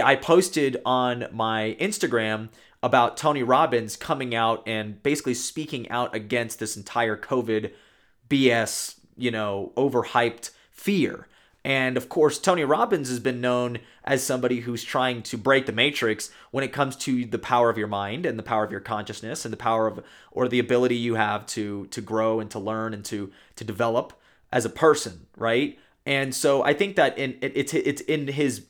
I posted on my Instagram about Tony Robbins coming out and basically speaking out against this entire COVID BS, you know, overhyped fear. And of course, Tony Robbins has been known as somebody who's trying to break the matrix when it comes to the power of your mind and the power of your consciousness and the power of or the ability you have to to grow and to learn and to to develop as a person, right? And so I think that in it, it's it's in his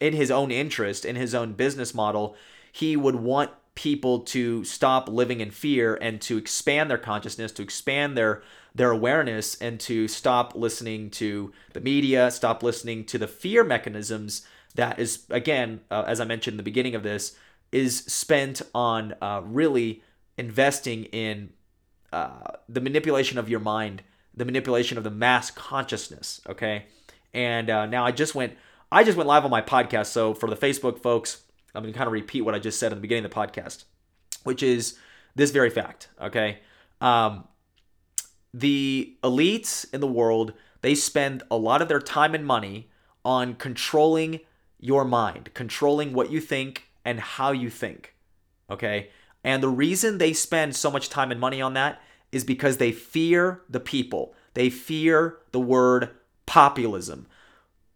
in his own interest, in his own business model, he would want people to stop living in fear and to expand their consciousness, to expand their their awareness and to stop listening to the media, stop listening to the fear mechanisms that is again, uh, as I mentioned in the beginning of this, is spent on uh, really investing in uh, the manipulation of your mind, the manipulation of the mass consciousness. Okay, and uh, now I just went, I just went live on my podcast. So for the Facebook folks, I'm going to kind of repeat what I just said in the beginning of the podcast, which is this very fact. Okay, um, the elites in the world they spend a lot of their time and money on controlling your mind, controlling what you think and how you think. Okay? And the reason they spend so much time and money on that is because they fear the people. They fear the word populism.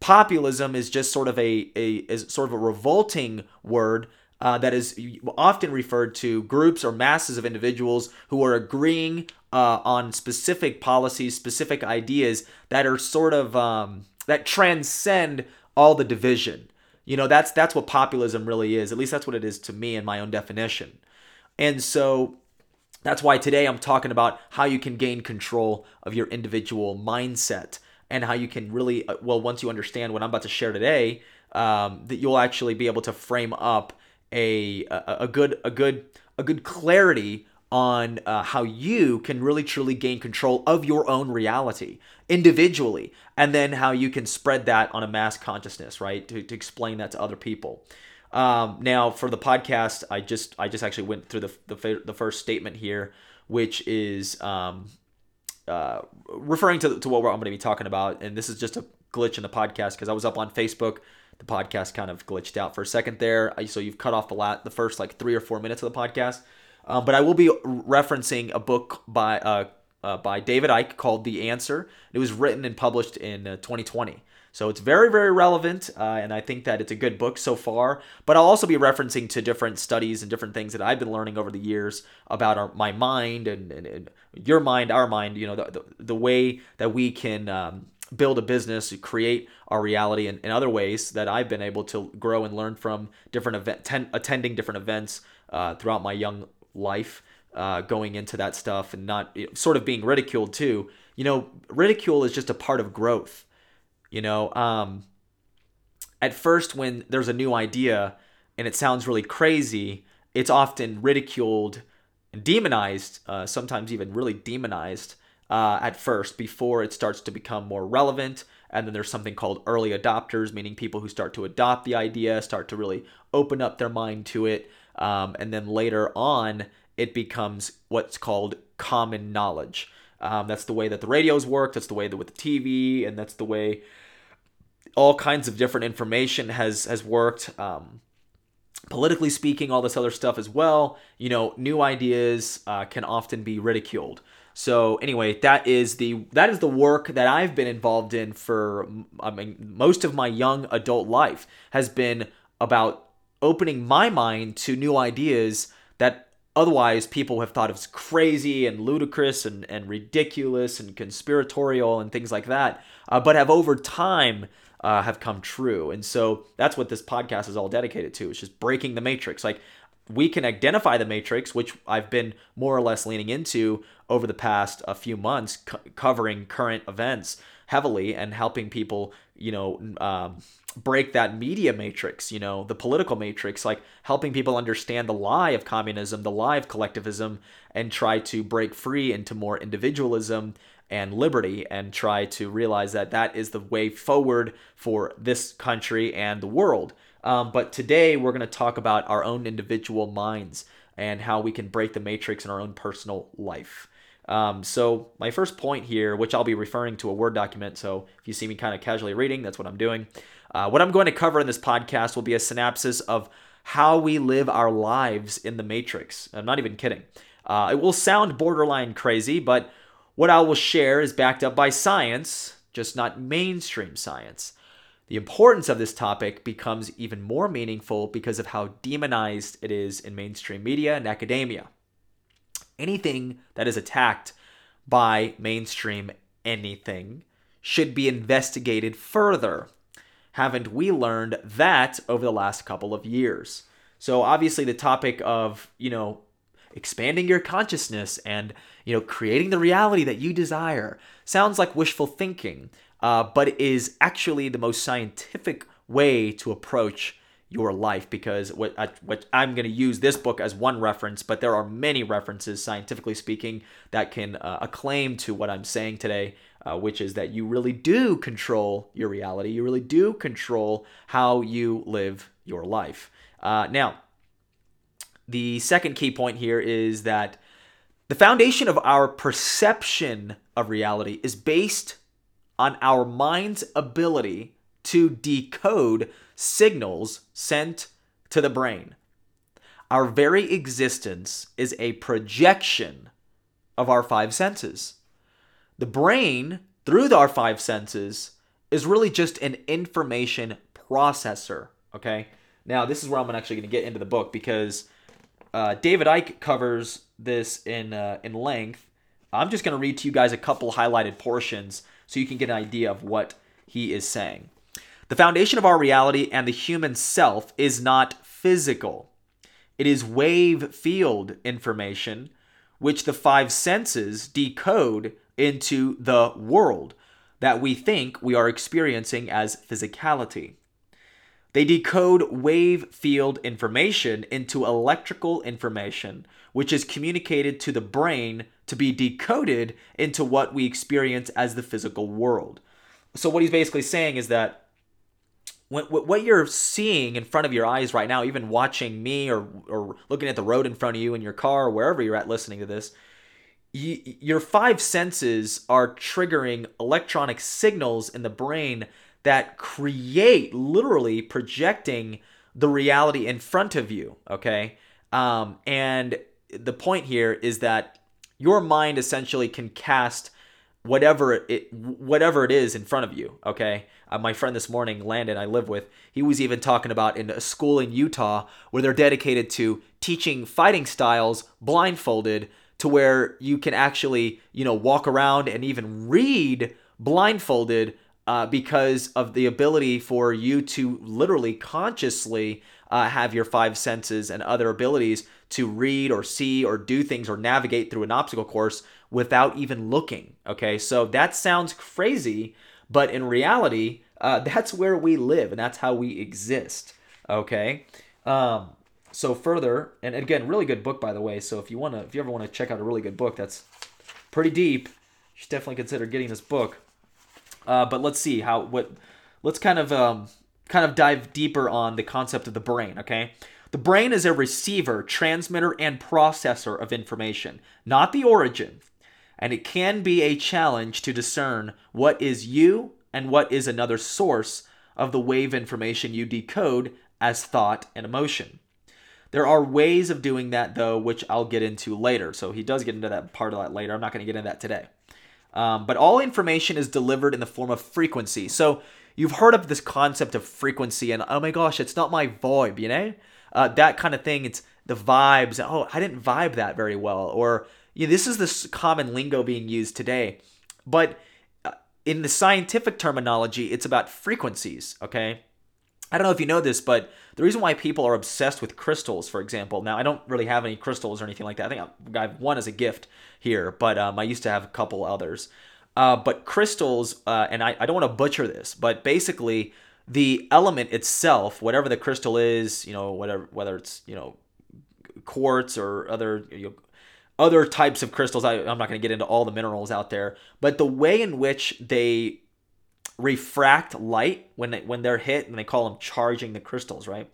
Populism is just sort of a, a is sort of a revolting word uh, that is often referred to groups or masses of individuals who are agreeing uh, on specific policies, specific ideas that are sort of um, that transcend all the division. You know, that's that's what populism really is. At least that's what it is to me in my own definition. And so that's why today I'm talking about how you can gain control of your individual mindset and how you can really uh, well once you understand what I'm about to share today, um, that you'll actually be able to frame up a, a a good a good a good clarity on uh, how you can really truly gain control of your own reality individually and then how you can spread that on a mass consciousness right? To, to explain that to other people. Um, now for the podcast i just i just actually went through the, the, the first statement here which is um, uh, referring to, to what i'm going to be talking about and this is just a glitch in the podcast because i was up on facebook the podcast kind of glitched out for a second there so you've cut off the lat the first like three or four minutes of the podcast um, but I will be referencing a book by uh, uh, by David Icke called The Answer. It was written and published in uh, 2020. So it's very, very relevant, uh, and I think that it's a good book so far. But I'll also be referencing to different studies and different things that I've been learning over the years about our, my mind and, and, and, your mind, our mind. You know, the, the, the way that we can um, build a business, create our reality, and other ways that I've been able to grow and learn from different event, ten, attending different events uh, throughout my young life uh, going into that stuff and not sort of being ridiculed too. You know, ridicule is just a part of growth. You know, um, at first when there's a new idea and it sounds really crazy, it's often ridiculed and demonized, uh, sometimes even really demonized uh, at first before it starts to become more relevant. And then there's something called early adopters, meaning people who start to adopt the idea, start to really open up their mind to it. Um, and then later on, it becomes what's called common knowledge. Um, that's the way that the radios work. That's the way that with the TV, and that's the way all kinds of different information has has worked. Um, politically speaking, all this other stuff as well. You know, new ideas uh, can often be ridiculed. So anyway, that is the that is the work that I've been involved in for I mean most of my young adult life has been about opening my mind to new ideas that otherwise people have thought of crazy and ludicrous and, and ridiculous and conspiratorial and things like that, uh, but have over time uh, have come true. And so that's what this podcast is all dedicated to. It's just breaking the matrix. Like we can identify the matrix, which I've been more or less leaning into over the past a few months, covering current events heavily and helping people, you know, um, break that media matrix, you know, the political matrix, like helping people understand the lie of communism, the lie of collectivism, and try to break free into more individualism and liberty and try to realize that that is the way forward for this country and the world. Um, but today we're going to talk about our own individual minds and how we can break the matrix in our own personal life. Um, so my first point here, which I'll be referring to a Word document, so if you see me kind of casually reading, that's what I'm doing. Uh, what I'm going to cover in this podcast will be a synopsis of how we live our lives in the Matrix. I'm not even kidding. Uh, it will sound borderline crazy, but what I will share is backed up by science, just not mainstream science. The importance of this topic becomes even more meaningful because of how demonized it is in mainstream media and academia. Anything that is attacked by mainstream anything should be investigated further. Haven't we learned that over the last couple of years? So obviously the topic of, you know, expanding your consciousness and, you know, creating the reality that you desire sounds like wishful thinking, uh, but is actually the most scientific way to approach your life because what, I, what I'm going to use this book as one reference, but there are many references, scientifically speaking, that can uh, acclaim to what I'm saying today, uh, which is that you really do control your reality. You really do control how you live your life. Uh, now, the second key point here is that the foundation of our perception of reality is based on our mind's ability to decode signals sent to the brain. Our very existence is a projection of our five senses. The brain, through our five senses, is really just an information processor. Okay. Now, this is where I'm actually going to get into the book because uh, David Icke covers this in uh, in length. I'm just going to read to you guys a couple highlighted portions so you can get an idea of what he is saying. The foundation of our reality and the human self is not physical. It is wave field information, which the five senses decode into the world that we think we are experiencing as physicality. They decode wave field information into electrical information, which is communicated to the brain to be decoded into what we experience as the physical world. So, what he's basically saying is that what you're seeing in front of your eyes right now, even watching me or, or looking at the road in front of you in your car or wherever you're at listening to this, you, your five senses are triggering electronic signals in the brain that create literally projecting the reality in front of you. Okay. Um, and the point here is that your mind essentially can cast whatever it whatever it is in front of you okay uh, my friend this morning landon i live with he was even talking about in a school in utah where they're dedicated to teaching fighting styles blindfolded to where you can actually you know walk around and even read blindfolded uh, because of the ability for you to literally consciously uh, have your five senses and other abilities to read or see or do things or navigate through an obstacle course without even looking. Okay, so that sounds crazy, but in reality, uh, that's where we live and that's how we exist. Okay, um, so further, and again, really good book by the way. So if you wanna, if you ever want to check out a really good book that's pretty deep, you should definitely consider getting this book. Uh, but let's see how what let's kind of um, kind of dive deeper on the concept of the brain. Okay, the brain is a receiver, transmitter, and processor of information, not the origin, and it can be a challenge to discern what is you and what is another source of the wave information you decode as thought and emotion. There are ways of doing that, though, which I'll get into later. So he does get into that part of that later. I'm not going to get into that today. Um, but all information is delivered in the form of frequency. So you've heard of this concept of frequency, and oh my gosh, it's not my vibe, you know? Uh, that kind of thing. It's the vibes. Oh, I didn't vibe that very well. Or you know, this is the common lingo being used today. But uh, in the scientific terminology, it's about frequencies, okay? I don't know if you know this, but the reason why people are obsessed with crystals, for example, now I don't really have any crystals or anything like that. I think I have one as a gift here, but um, I used to have a couple others. Uh, but crystals, uh, and I, I don't want to butcher this, but basically the element itself, whatever the crystal is, you know, whatever whether it's you know quartz or other you know, other types of crystals. I, I'm not going to get into all the minerals out there, but the way in which they refract light when they, when they're hit, and they call them charging the crystals, right?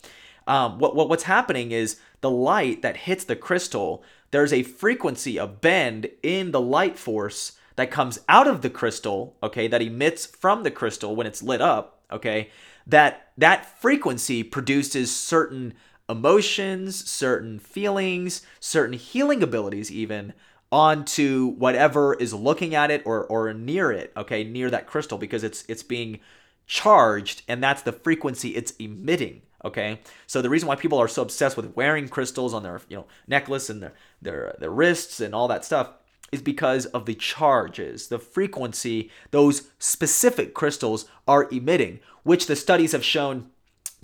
Um, what, what what's happening is the light that hits the crystal. There's a frequency, a bend in the light force that comes out of the crystal, okay, that emits from the crystal when it's lit up, okay, that that frequency produces certain emotions, certain feelings, certain healing abilities even onto whatever is looking at it or or near it, okay, near that crystal because it's it's being charged and that's the frequency it's emitting okay? So the reason why people are so obsessed with wearing crystals on their you know necklace and their their their wrists and all that stuff is because of the charges the frequency those specific crystals are emitting which the studies have shown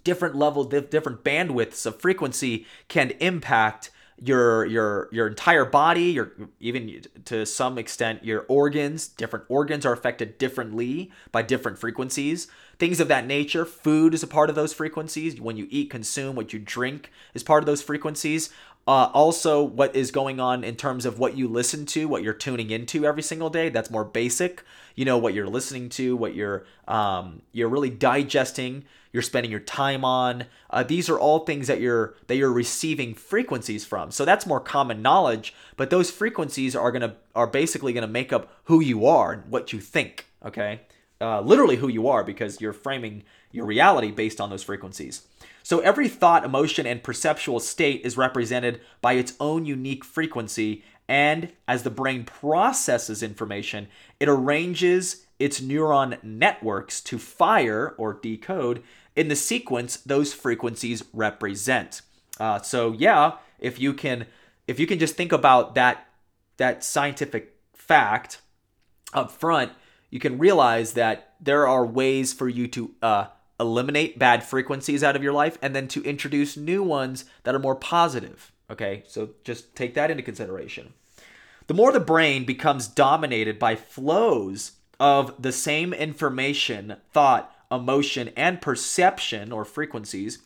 different levels different bandwidths of frequency can impact your your your entire body your even to some extent your organs. Different organs are affected differently by different frequencies. Things of that nature. Food is a part of those frequencies. When you eat consume. What you drink is part of those frequencies uh, also what is going on in terms of what you listen to what you're tuning into every single day that's more basic you know what you're listening to what you're um, you're really digesting you're spending your time on. Uh, these are all things that you're that you're receiving frequencies from. So that's more common knowledge. But those frequencies are gonna are basically gonna make up who you are and what you think. Okay, uh, literally who you are because you're framing your reality based on those frequencies. So every thought, emotion, and perceptual state is represented by its own unique frequency. And as the brain processes information, it arranges its neuron networks to fire or decode in the sequence those frequencies represent. Uh, so yeah, if you can if you can just think about that that scientific fact up front, you can realize that there are ways for you to uh, eliminate bad frequencies out of your life and then to introduce new ones that are more positive. Okay, so just take that into consideration. The more the brain becomes dominated by flows of the same information, thought, emotion, and perception or frequencies,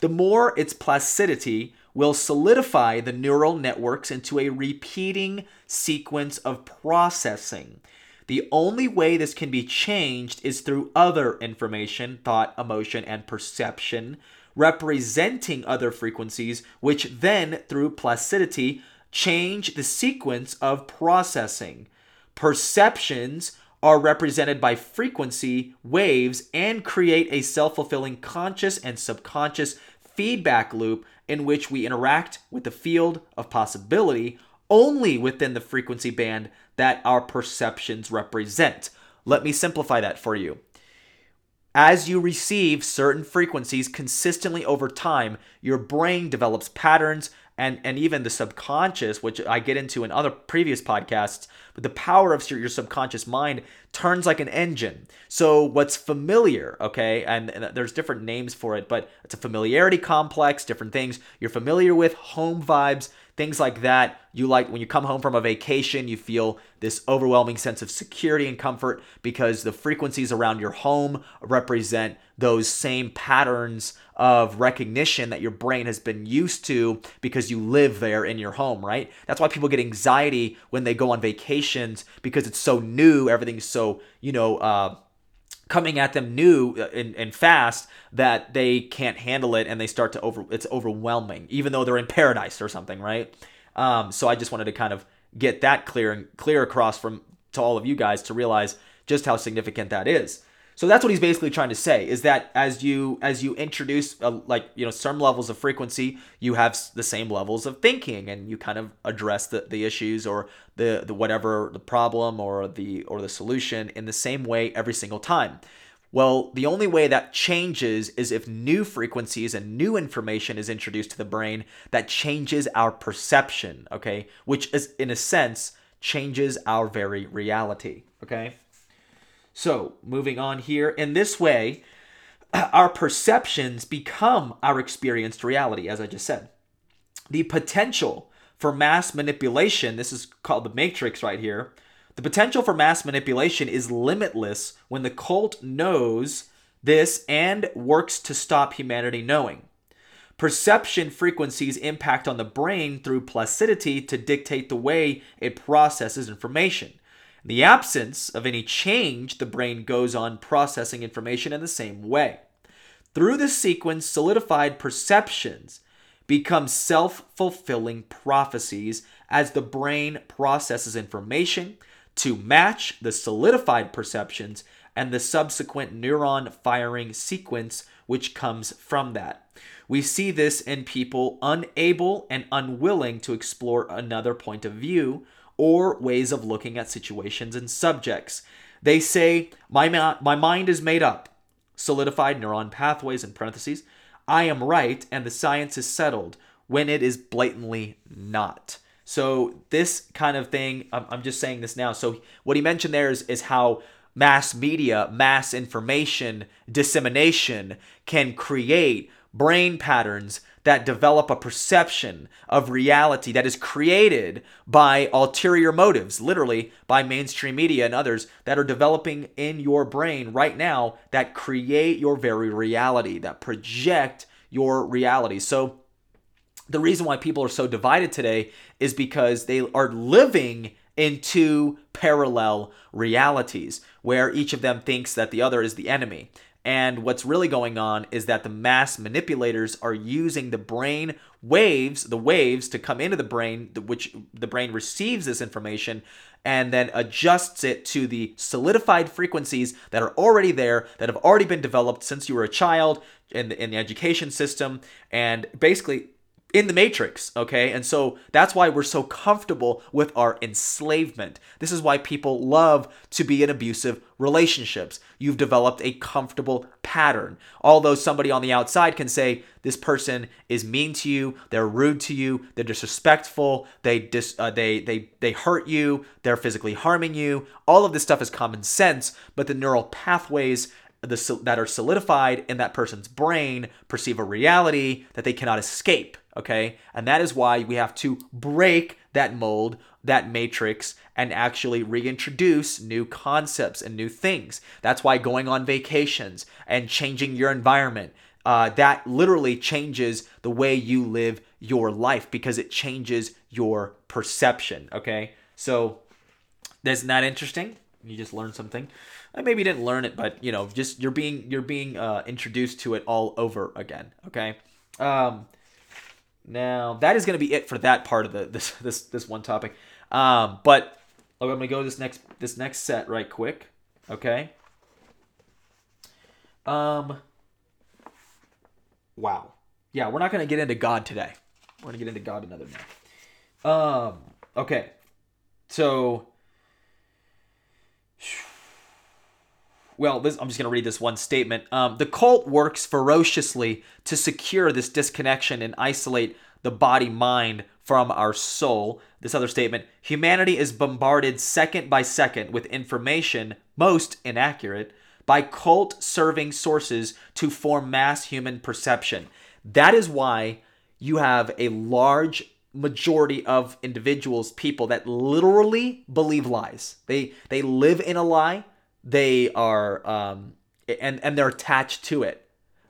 the more its plasticity will solidify the neural networks into a repeating sequence of processing. The only way this can be changed is through other information, thought, emotion, and perception, representing other frequencies, which then, through plasticity, change the sequence of processing. Perceptions are represented by frequency waves and create a self fulfilling conscious and subconscious feedback loop in which we interact with the field of possibility only within the frequency band that our perceptions represent. Let me simplify that for you. As you receive certain frequencies consistently over time, your brain develops patterns and and even the subconscious which i get into in other previous podcasts but the power of your subconscious mind turns like an engine so what's familiar okay and, and there's different names for it but it's a familiarity complex different things you're familiar with home vibes things like that. You like when you come home from a vacation, you feel this overwhelming sense of security and comfort because the frequencies around your home represent those same patterns of recognition that your brain has been used to because you live there in your home, right? That's why people get anxiety when they go on vacations because it's so new, everything's so, you know, uh, coming at them new uh, and, and fast that they can't handle it and they start to over it's overwhelming even though they're in paradise or something right? Um, so i just wanted to kind of get that clear and clear across from to all of you guys to realize just how significant that is so that's what he's basically trying to say is that as you as you introduce a, like you know some levels of frequency, you have the same levels of thinking, and you kind of address the, the issues or the the whatever the problem or the or the solution in the same way every single time. Well, the only way that changes is if new frequencies and new information is introduced to the brain that changes our perception, okay? Which is, in a sense, changes our very reality, okay? So, moving on here, in this way, our perceptions become our experienced reality, as I just said. The potential for mass manipulation, this is called the matrix right here. The potential for mass manipulation is limitless when the cult knows this and works to stop humanity knowing. Perception frequencies impact on the brain through plasticity to dictate the way it processes information. In the absence of any change, the brain goes on processing information in the same way. Through this sequence, solidified perceptions become self fulfilling prophecies as the brain processes information to match the solidified perceptions and the subsequent neuron firing sequence which comes from that. We see this in people unable and unwilling to explore another point of view or ways of looking at situations and subjects. They say, My, ma- my mind is made up. Solidified neuron pathways in parentheses. I am right and the science is settled when it is blatantly not. So, this kind of thing, I'm, I'm just saying this now. So, what he mentioned there is, is how mass media, mass information dissemination can create brain patterns that develop a perception of reality that is created by ulterior motives, literally by mainstream media and others that are developing in your brain right now that create your very reality, that project your reality. So, the reason why people are so divided today is because they are living in two parallel realities where each of them thinks that the other is the enemy. And what's really going on is that the mass manipulators are using the brain waves, the waves to come into the brain, which the brain receives this information and then adjusts it to the solidified frequencies that are already there, that have already been developed since you were a child in the, in the education system. And basically, in the matrix, okay? And so that's why we're so comfortable with our enslavement. This is why people love to be in abusive relationships. You've developed a comfortable pattern. Although somebody on the outside can say this person is mean to you, they're rude to you, they're disrespectful, they dis, uh, they they they hurt you, they're physically harming you. All of this stuff is common sense, but the neural pathways the, that are solidified in that person's brain perceive a reality that they cannot escape okay? And that is why we have to break that mold, that matrix, and actually reintroduce new concepts and new things. That's why going on vacations and changing your environment, uh, that literally changes the way you live your life because it changes your perception, okay? So, isn't that interesting? You just learned something. I maybe didn't learn it, but you know, just you're being you're being uh, introduced to it all over again. Okay. Um, now that is going to be it for that part of the this this this one topic. Um, but I'm going to go this next this next set right quick. Okay. Um. Wow. Yeah, we're not going to get into God today. We're going to get into God another day. Um. Okay. So. Well, this, I'm just going to read this one statement. Um, the cult works ferociously to secure this disconnection and isolate the body mind from our soul. This other statement humanity is bombarded second by second with information, most inaccurate, by cult serving sources to form mass human perception. That is why you have a large majority of individuals, people that literally believe lies. They they live in a lie. They are um, and and they're attached to it.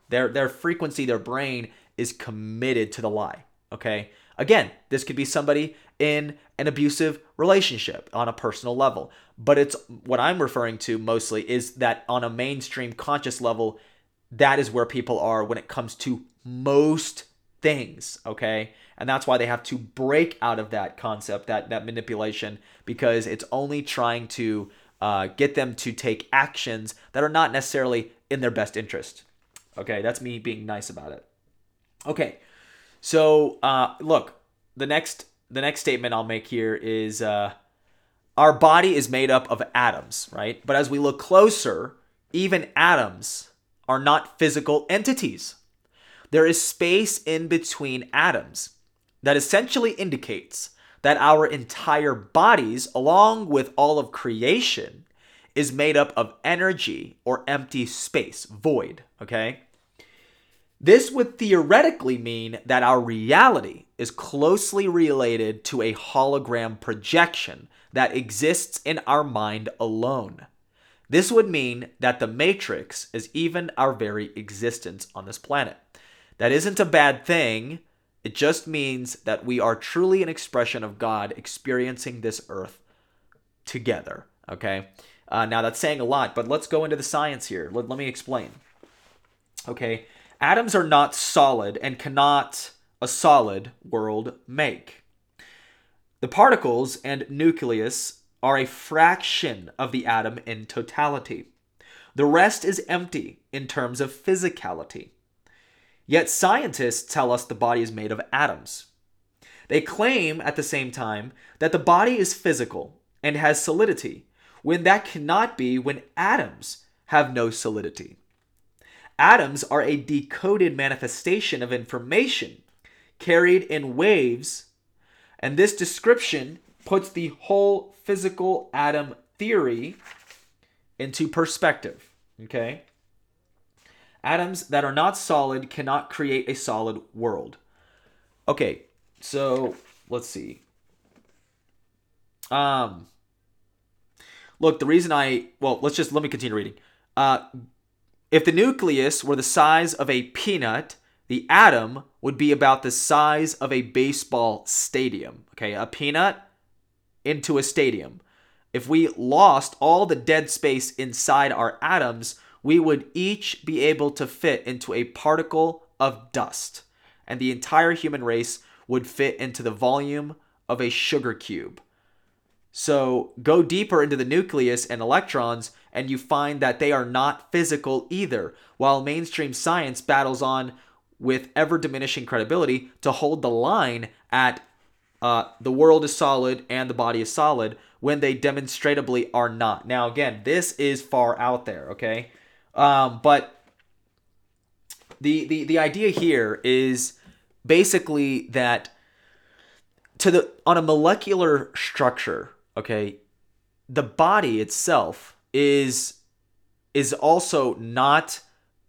Their their frequency, their brain is committed to the lie. Okay. Again, this could be somebody in an abusive relationship on a personal level. But it's what I'm referring to mostly is that on a mainstream conscious level, that is where people are when it comes to most things. Okay. And that's why they have to break out of that concept, that, that manipulation, because it's only trying to uh, get them to take actions that are not necessarily in their best interest. Okay, that's me being nice about it. Okay, so uh, look, the next the next statement I'll make here is uh, our body is made up of atoms, right? But as we look closer, even atoms are not physical entities. There is space in between atoms that essentially indicates that our entire bodies, along with all of creation, is made up of energy or empty space, void, okay? This would theoretically mean that our reality is closely related to a hologram projection that exists in our mind alone. This would mean that the Matrix is even our very existence on this planet. That isn't a bad thing, it just means that we are truly an expression of God experiencing this earth together. Okay? Uh, now that's saying a lot, but let's go into the science here. Let, let me explain. Okay? Atoms are not solid and cannot a solid world make. The particles and nucleus are a fraction of the atom in totality. The rest is empty in terms of physicality. Yet scientists tell us the body is made of atoms. They claim at the same time that the body is physical and has solidity, when that cannot be when atoms have no solidity. Atoms are a decoded manifestation of information carried in waves, and this description puts the whole physical atom theory into perspective. Okay? Atoms that are not solid cannot create a solid world. Okay, so let's see. Um, look, the reason I well, let's just let me continue reading. Uh, if the nucleus were the size of a peanut, the atom would be about the size of a baseball stadium. Okay, a peanut into a stadium. If we lost all the dead space inside our atoms, we would each be able to fit into a particle of dust, and the entire human race would fit into the volume of a sugar cube. So go deeper into the nucleus and electrons, and you find that they are not physical either, while mainstream science battles on with ever diminishing credibility to hold the line at uh, the world is solid and the body is solid when they demonstrably are not. Now, again, this is far out there, okay? Um, but the, the the idea here is basically that to the on a molecular structure, okay, the body itself is is also not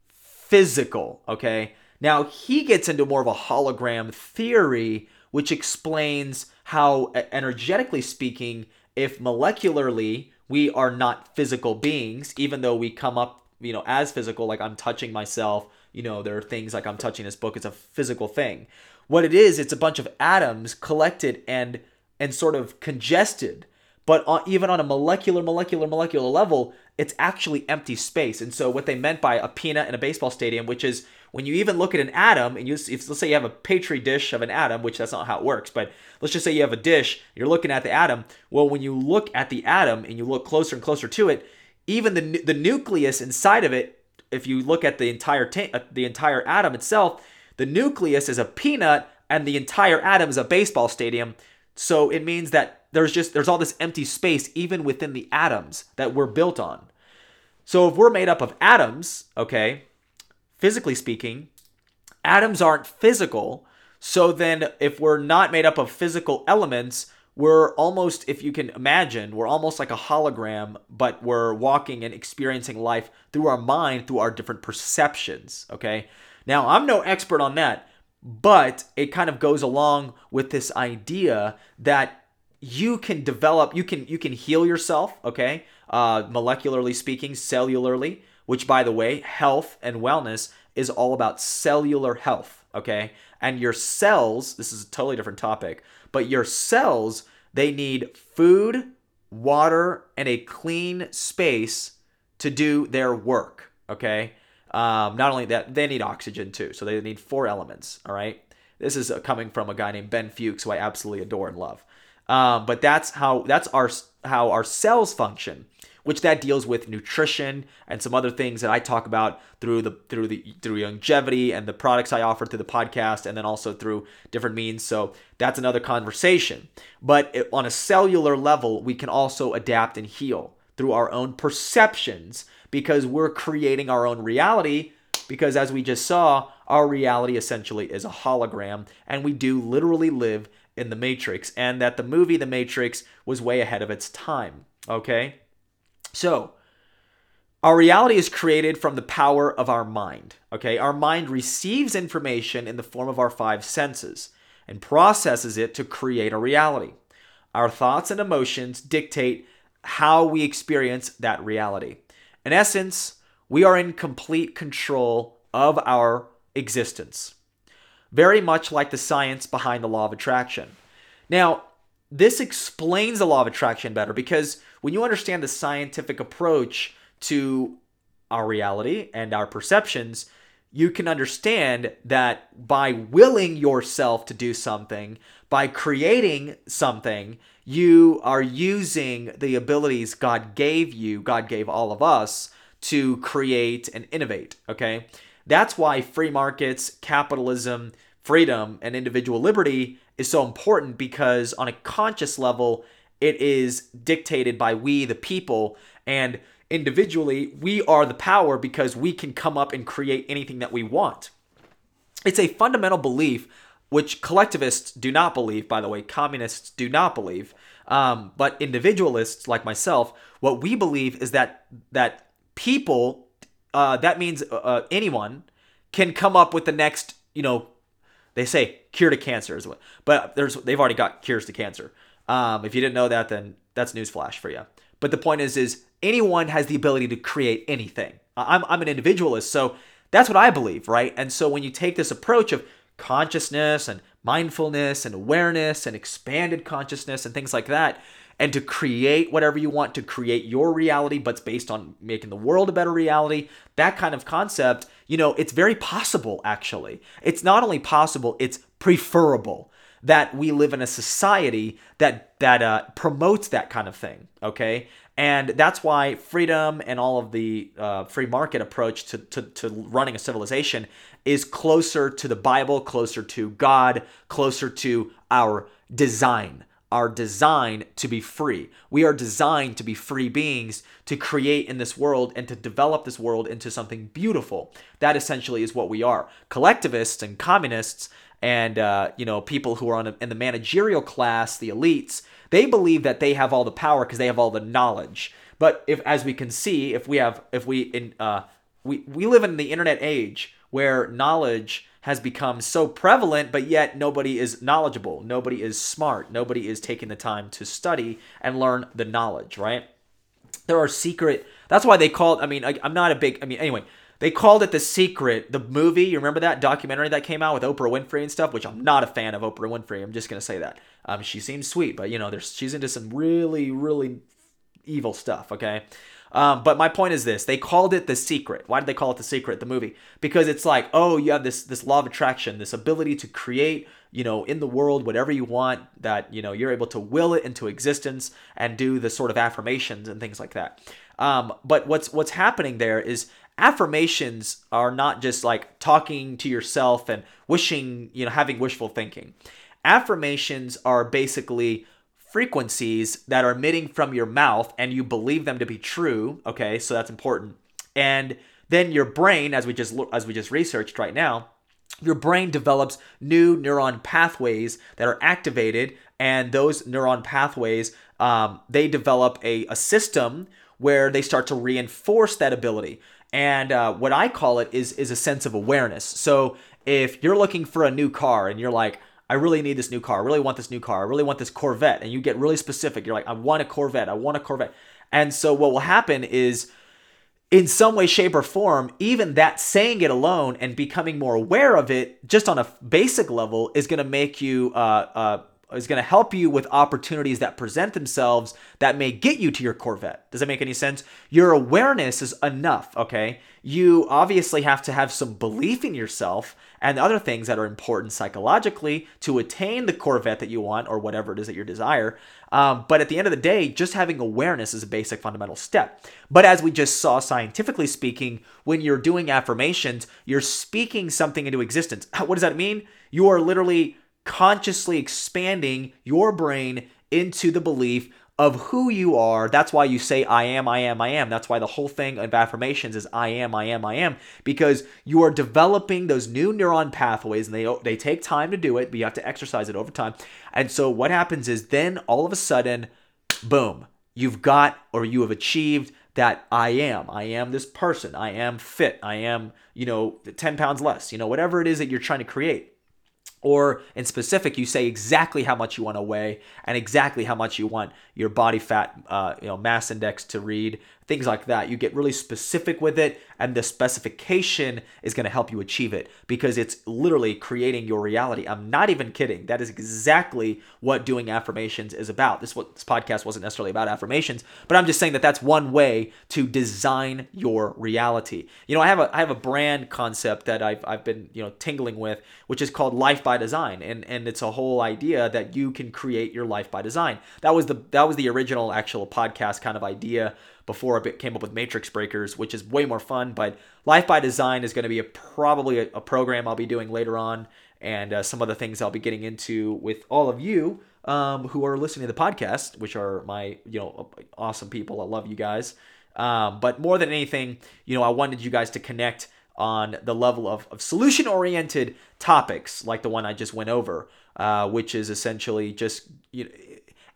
physical, okay? Now, he gets into more of a hologram theory which explains how energetically speaking, if molecularly we are not physical beings, even though we come up, you know, as physical, like I'm touching myself, you know, there are things like I'm touching this book, it's a physical thing. What it is, it's a bunch of atoms collected and and sort of congested. But on, even on a molecular, molecular, molecular level, it's actually empty space. And so, what they meant by a peanut in a baseball stadium, which is when you even look at an atom, and you if, let's say you have a petri dish of an atom, which that's not how it works, but let's just say you have a dish, you're looking at the atom. Well, when you look at the atom and you look closer and closer to it, even the the nucleus inside of it, if you look at the entire ta- uh, the entire atom itself, the nucleus is a peanut and the entire atom is a baseball stadium. So it means that there's just there's all this empty space even within the atoms that we're built on. So if we're made up of atoms, okay, physically speaking, atoms aren't physical. So then if we're not made up of physical elements, we're almost if you can imagine, we're almost like a hologram, but we're walking and experiencing life through our mind, through our different perceptions, okay? Now, I'm no expert on that, but it kind of goes along with this idea that you can develop you can you can heal yourself okay uh, molecularly speaking cellularly which by the way health and wellness is all about cellular health okay and your cells this is a totally different topic but your cells they need food water and a clean space to do their work okay? Um, not only that they need oxygen too so they need four elements all right? This is coming from a guy named ben fuchs who i absolutely adore and love. Um, but that's how that's our how our cells function, which that deals with nutrition and some other things that I talk about through the through the through longevity and the products I offer through the podcast, and then also through different means. So that's another conversation. But it, on a cellular level, we can also adapt and heal through our own perceptions because we're creating our own reality. Because as we just saw, our reality essentially is a hologram, and we do literally live in The Matrix, and that the movie The Matrix was way ahead of its time. Okay? So, our reality is created from the power of our mind. Okay? Our mind receives information in the form of our five senses and processes it to create a reality. Our thoughts and emotions dictate how we experience that reality. In essence, we are in complete control of our existence very much like the science behind the law of attraction. Now, this explains the law of attraction better because when you understand the scientific approach to our reality and our perceptions, you can understand that by willing yourself to do something, by creating something, you are using the abilities God gave you, God gave all of us, to create and innovate. Okay. That's why free markets, capitalism, freedom, and individual liberty is so important because on a conscious level, it is dictated by we, the people, and individually, we are the power because we can come up and create anything that we want. It's a fundamental belief which collectivists do not believe, by the way, communists do not believe. Um, but individualists like myself, what we believe is that that people, uh, that means uh, uh anyone, can come up with the next, you know, they say cure to cancer, is what, but there's they've already got cures to cancer. Um, if you didn't know that, then that's newsflash for you. But the point is, is anyone has the ability to create anything. I'm, I'm an individualist, so that's what I believe, right? And so when you take this approach of consciousness and mindfulness and awareness and expanded consciousness and things like that, and to create whatever you want to create your reality, but it's based on making the world a better reality, that kind of concept, you know, it's very possible actually. It's not only possible, it's preferable that we live in a society that that uh, promotes that kind of thing. Okay, and that's why freedom and all of the uh, free market approach to, to, to running a civilization is closer to the Bible, closer to God, closer to our design. Our designed to be free. We are designed to be free beings to create in this world and to develop this world into something beautiful. That essentially is what we are. Collectivists and communists and uh, you know people who are on a, in the managerial class, the elites, they believe that they have all the power because they have all the knowledge. But if, as we can see, if we have, if we in, uh, we we live in the internet age where knowledge has become so prevalent, but yet nobody is knowledgeable, nobody is smart, nobody is taking the time to study and learn the knowledge. Right? There are secret. That's why they call. I mean, I, I'm not a big. I mean, anyway they called it The Secret, the movie. You remember that documentary that came out with Oprah Winfrey and stuff? Which I'm not a fan of Oprah Winfrey. I'm just gonna say that. Um, she seems sweet, but you know, there's she's into some really, really evil stuff. Okay. Um, but my point is this: they called it the secret. Why did they call it the secret? The movie because it's like, oh, you have this this law of attraction, this ability to create, you know, in the world whatever you want. That you know you're able to will it into existence and do the sort of affirmations and things like that. Um, but what's what's happening there is affirmations are not just like talking to yourself and wishing, you know, having wishful thinking. Affirmations are basically frequencies that are emitting from your mouth and you believe them to be true, okay? So that's important. And then your brain as we just as we just researched right now, your brain develops new neuron pathways that are activated and those neuron pathways um, they develop a, a system where they start to reinforce that ability and uh, what I call it is is a sense of awareness. So if you're looking for a new car and you're like, I really need this new car, I really want this new car, I really want this Corvette, and you get really specific, you're like, I want a Corvette, I want a Corvette. And so what will happen is in some way, shape, or form, even that saying it alone and becoming more aware of it, just on a basic level, is going to make you uh, uh, is going to help you with opportunities that present themselves that may get you to your Corvette. Does that make any sense? Your awareness is enough, okay? You obviously have to have some belief in yourself and other things that are important psychologically to attain the Corvette that you want or whatever it is that you desire. Um, but at the end of the day, just having awareness is a basic fundamental step. But as we just saw, scientifically speaking, when you're doing affirmations, you're speaking something into existence. What does that mean? You are literally consciously expanding your brain into the belief of who you are. That's why you say, I am, I am, I am. That's why the whole thing of affirmations is I am, I am, I am, because you are developing those new neuron pathways and they, they take time to do it, but you have to exercise it over time. And so what happens is then all of a sudden, boom, you've got or you have achieved that I am. I am this person. I am fit. I am, you know, 10 pounds less, you know, whatever it is that you're trying to create or in specific you say exactly how much you want to weigh and exactly how much you want your body fat uh, you know mass index to read things like that. You get really specific with it and the specification is going to help you achieve it because it's literally creating your reality. I'm not even kidding. That is exactly what doing affirmations is about. This what this podcast wasn't necessarily about affirmations but i'm just saying that that's one way to design your reality. You know i have a i have a brand concept that i've, I've been you know tingling with which is called life by design and and it's a whole idea that you can create your life by design. That was the that was the original actual podcast kind of idea before I came up with Matrix Breakers, which is way more fun. But Life by Design is going to be a, probably a, a, program I'll be doing later on, and uh, some other things I'll be getting into with all of you um, who are listening to the podcast, which are my you know awesome people. I love you guys. Um, but more than anything, you know, I wanted you guys to connect on the level of, of solution oriented topics like the one I just went over, uh, which is essentially just you know,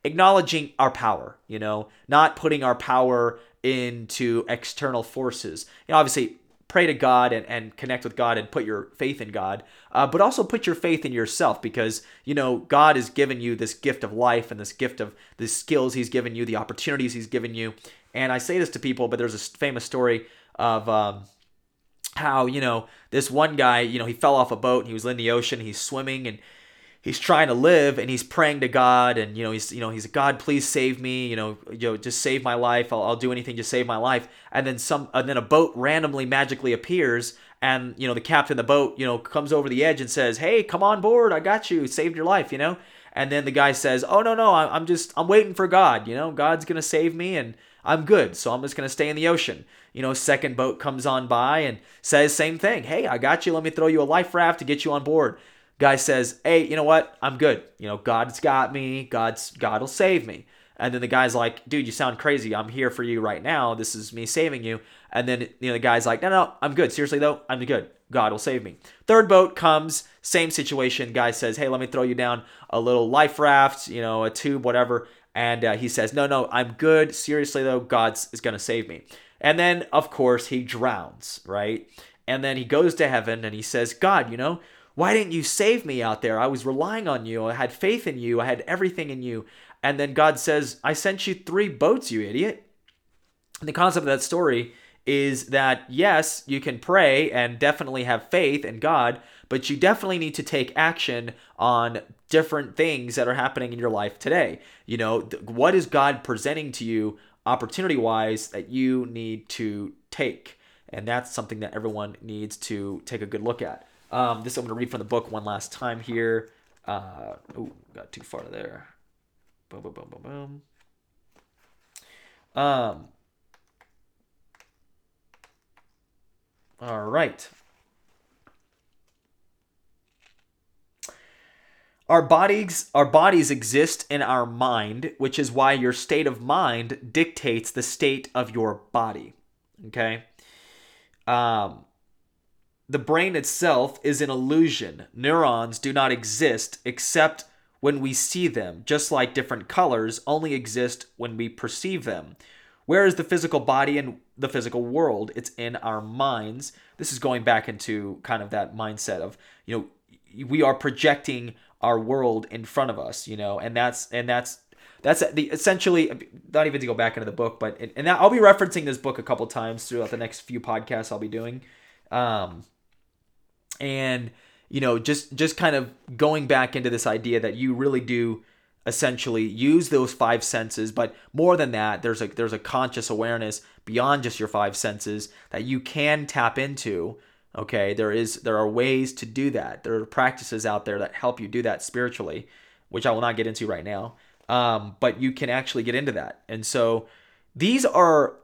acknowledging our power, you know, not putting our power into external forces. You know, obviously, pray to God and, and connect with God and put your faith in God, uh, but also put your faith in yourself because, you know, God has given you this gift of life and this gift of the skills He's given you, the opportunities He's given you. And I say this to people, but there's a famous story of, um, how you know this one guy you know he fell off a boat and he was in the ocean he's swimming and he's trying to live and he's praying to God and you know he's you know he's God please save me you know you know just save my life. I'll, I'll do anything to save my life. And then some and then a boat randomly magically appears and you know the captain of the boat you know comes over the edge and says hey come on board. I got you. Saved your life you know? And then the guy says oh no no I'm just I'm waiting for God you know? God's gonna save me and I'm good. So I'm just gonna stay in the ocean. You know second boat comes on by and says same thing. Hey I got you. Let me throw you a life raft to get you on board Guy says, "Hey, you know what? I'm good. You know, God's got me. God's God'll save me." And then the guy's like, "Dude, you sound crazy. I'm here for you right now. This is me saving you." And then you know the guy's like, "No, no, I'm good. Seriously though, I'm good. God will save me." Third boat comes, same situation. Guy says, "Hey, let me throw you down a little life raft, you know, a tube, whatever." And uh, he says, "No, no, I'm good. Seriously though, God's is gonna save me." And then of course he drowns, right? And then he goes to heaven and he says, "God, you know." Why didn't you save me out there? I was relying on you. I had faith in you. I had everything in you. And then God says, I sent you three boats, you idiot. And the concept of that story is that yes, you can pray and definitely have faith in God, but you definitely need to take action on different things that are happening in your life today. You know, what is God presenting to you opportunity wise that you need to take? And that's something that everyone needs to take a good look at. Um, this I'm going to read from the book one last time here. Uh, oh, got too far there. Boom, boom, boom, boom, boom. Um, all right. Our bodies, our bodies exist in our mind, which is why your state of mind dictates the state of your body. Okay. Um, the brain itself is an illusion. Neurons do not exist except when we see them, just like different colors only exist when we perceive them. Where is the physical body and the physical world? It's in our minds. This is going back into kind of that mindset of, you know, we are projecting our world in front of us, you know, and that's and that's that's the essentially not even to go back into the book, but and I'll be referencing this book a couple times throughout the next few podcasts I'll be doing. Um, and you know just just kind of going back into this idea that you really do essentially use those five senses but more than that there's a there's a conscious awareness beyond just your five senses that you can tap into okay? There is there are ways to do that. There are practices out there that help you do that spiritually which i will not get into right now. Um, but you can actually get into that. And so these are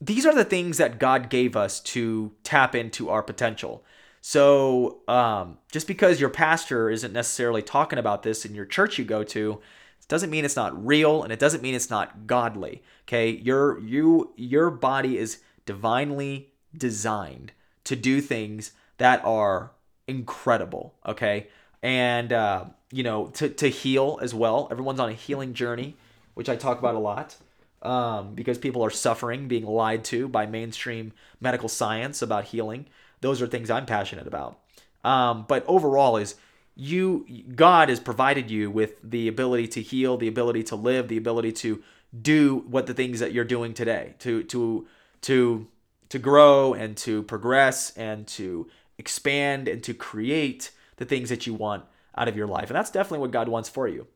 these are the things that god gave us to tap into our potential so um, just because your pastor isn't necessarily talking about this in your church you go to, doesn't mean it's not real, and it doesn't mean it's not godly. Okay, your you your body is divinely designed to do things that are incredible. Okay, and uh, you know to to heal as well. Everyone's on a healing journey, which I talk about a lot. Um, because people are suffering, being lied to by mainstream medical science about healing those are things I'm passionate about. Um, but overall, is you God has provided you with the ability to heal, the ability to live, the ability to do what the things that you're doing today, to to to to grow and to progress and to expand and to create the things that you want out of your life. And that's definitely what God wants for you.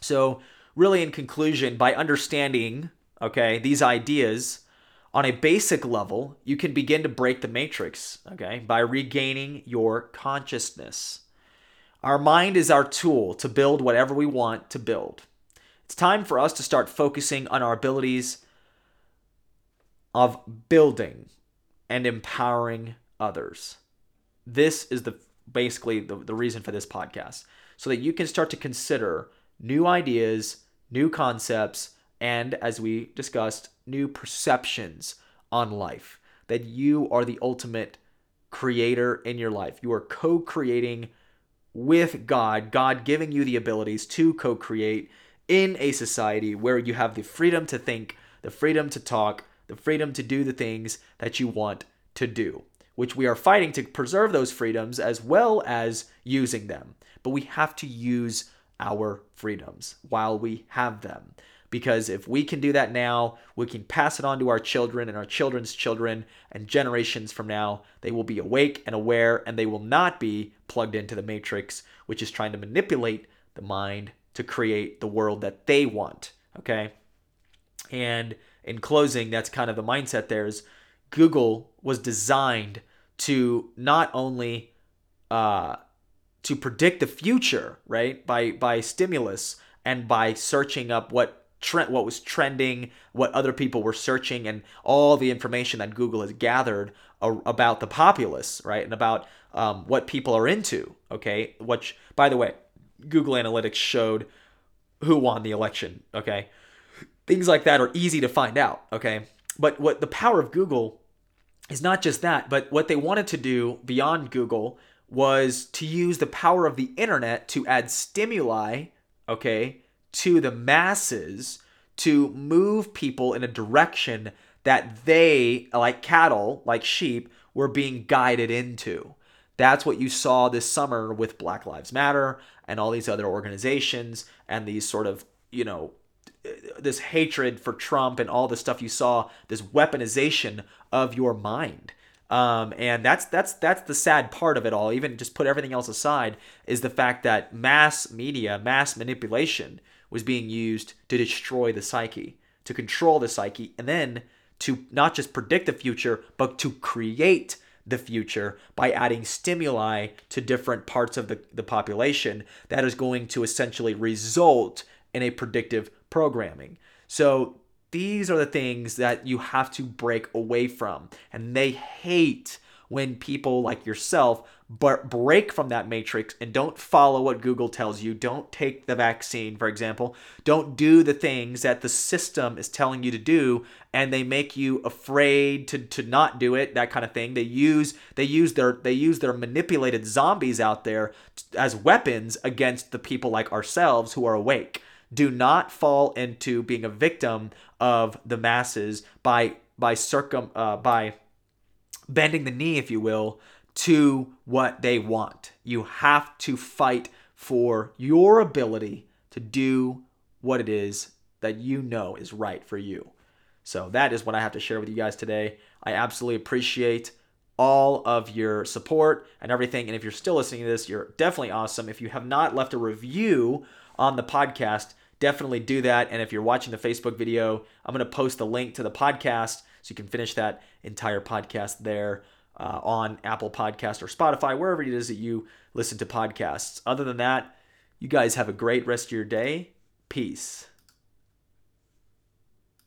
So, really in conclusion, by understanding, okay, these ideas, on a basic level, you can begin to break the matrix, okay, by regaining your consciousness. Our mind is our tool to build whatever we want to build. It's time for us to start focusing on our abilities of building and empowering others. This is the basically the, the reason for this podcast. So that you can start to consider new ideas, new concepts, and as we discussed, new perceptions on life. That you are the ultimate creator in your life. You are co creating with God, God giving you the abilities to co create in a society where you have the freedom to think, the freedom to talk, the freedom to do the things that you want to do, which we are fighting to preserve those freedoms as well as using them. But we have to use our freedoms while we have them. Because if we can do that now, we can pass it on to our children and our children's children, and generations from now, they will be awake and aware, and they will not be plugged into the matrix, which is trying to manipulate the mind to create the world that they want. Okay. And in closing, that's kind of the mindset there is Google was designed to not only uh, to predict the future, right? By by stimulus and by searching up what trend what was trending, what other people were searching and all the information that Google has gathered about the populace, right? And about um, what people are into, okay? Which by the way, Google Analytics showed who won the election, okay? Things like that are easy to find out, okay? But what the power of Google is not just that, but what they wanted to do beyond Google was to use the power of the internet to add stimuli, okay, to the masses to move people in a direction that they, like cattle, like sheep, were being guided into. That's what you saw this summer with Black Lives Matter and all these other organizations and these sort of, you know, this hatred for Trump and all the stuff you saw, this weaponization of your mind. Um, and that's that's that's the sad part of it all. Even just put everything else aside, is the fact that mass media, mass manipulation, was being used to destroy the psyche, to control the psyche, and then to not just predict the future, but to create the future by adding stimuli to different parts of the, the population that is going to essentially result in a predictive programming. So these are the things that you have to break away from. And they hate when people like yourself but break from that matrix and don't follow what Google tells you. Don't take the vaccine, for example. Don't do the things that the system is telling you to do and they make you afraid to, to not do it, that kind of thing. They use they use their they use their manipulated zombies out there as weapons against the people like ourselves who are awake do not fall into being a victim of the masses by by circum uh, by bending the knee, if you will, to what they want. You have to fight for your ability to do what it is that you know is right for you. So that is what I have to share with you guys today. I absolutely appreciate all of your support and everything. And if you're still listening to this, you're definitely awesome. If you have not left a review on the podcast, definitely do that. And if you're watching the Facebook video, I'm going to post the link to the podcast so you can finish that entire podcast there uh, on Apple Podcast or Spotify, wherever it is that you listen to podcasts. Other than that, you guys have a great rest of your day. Peace.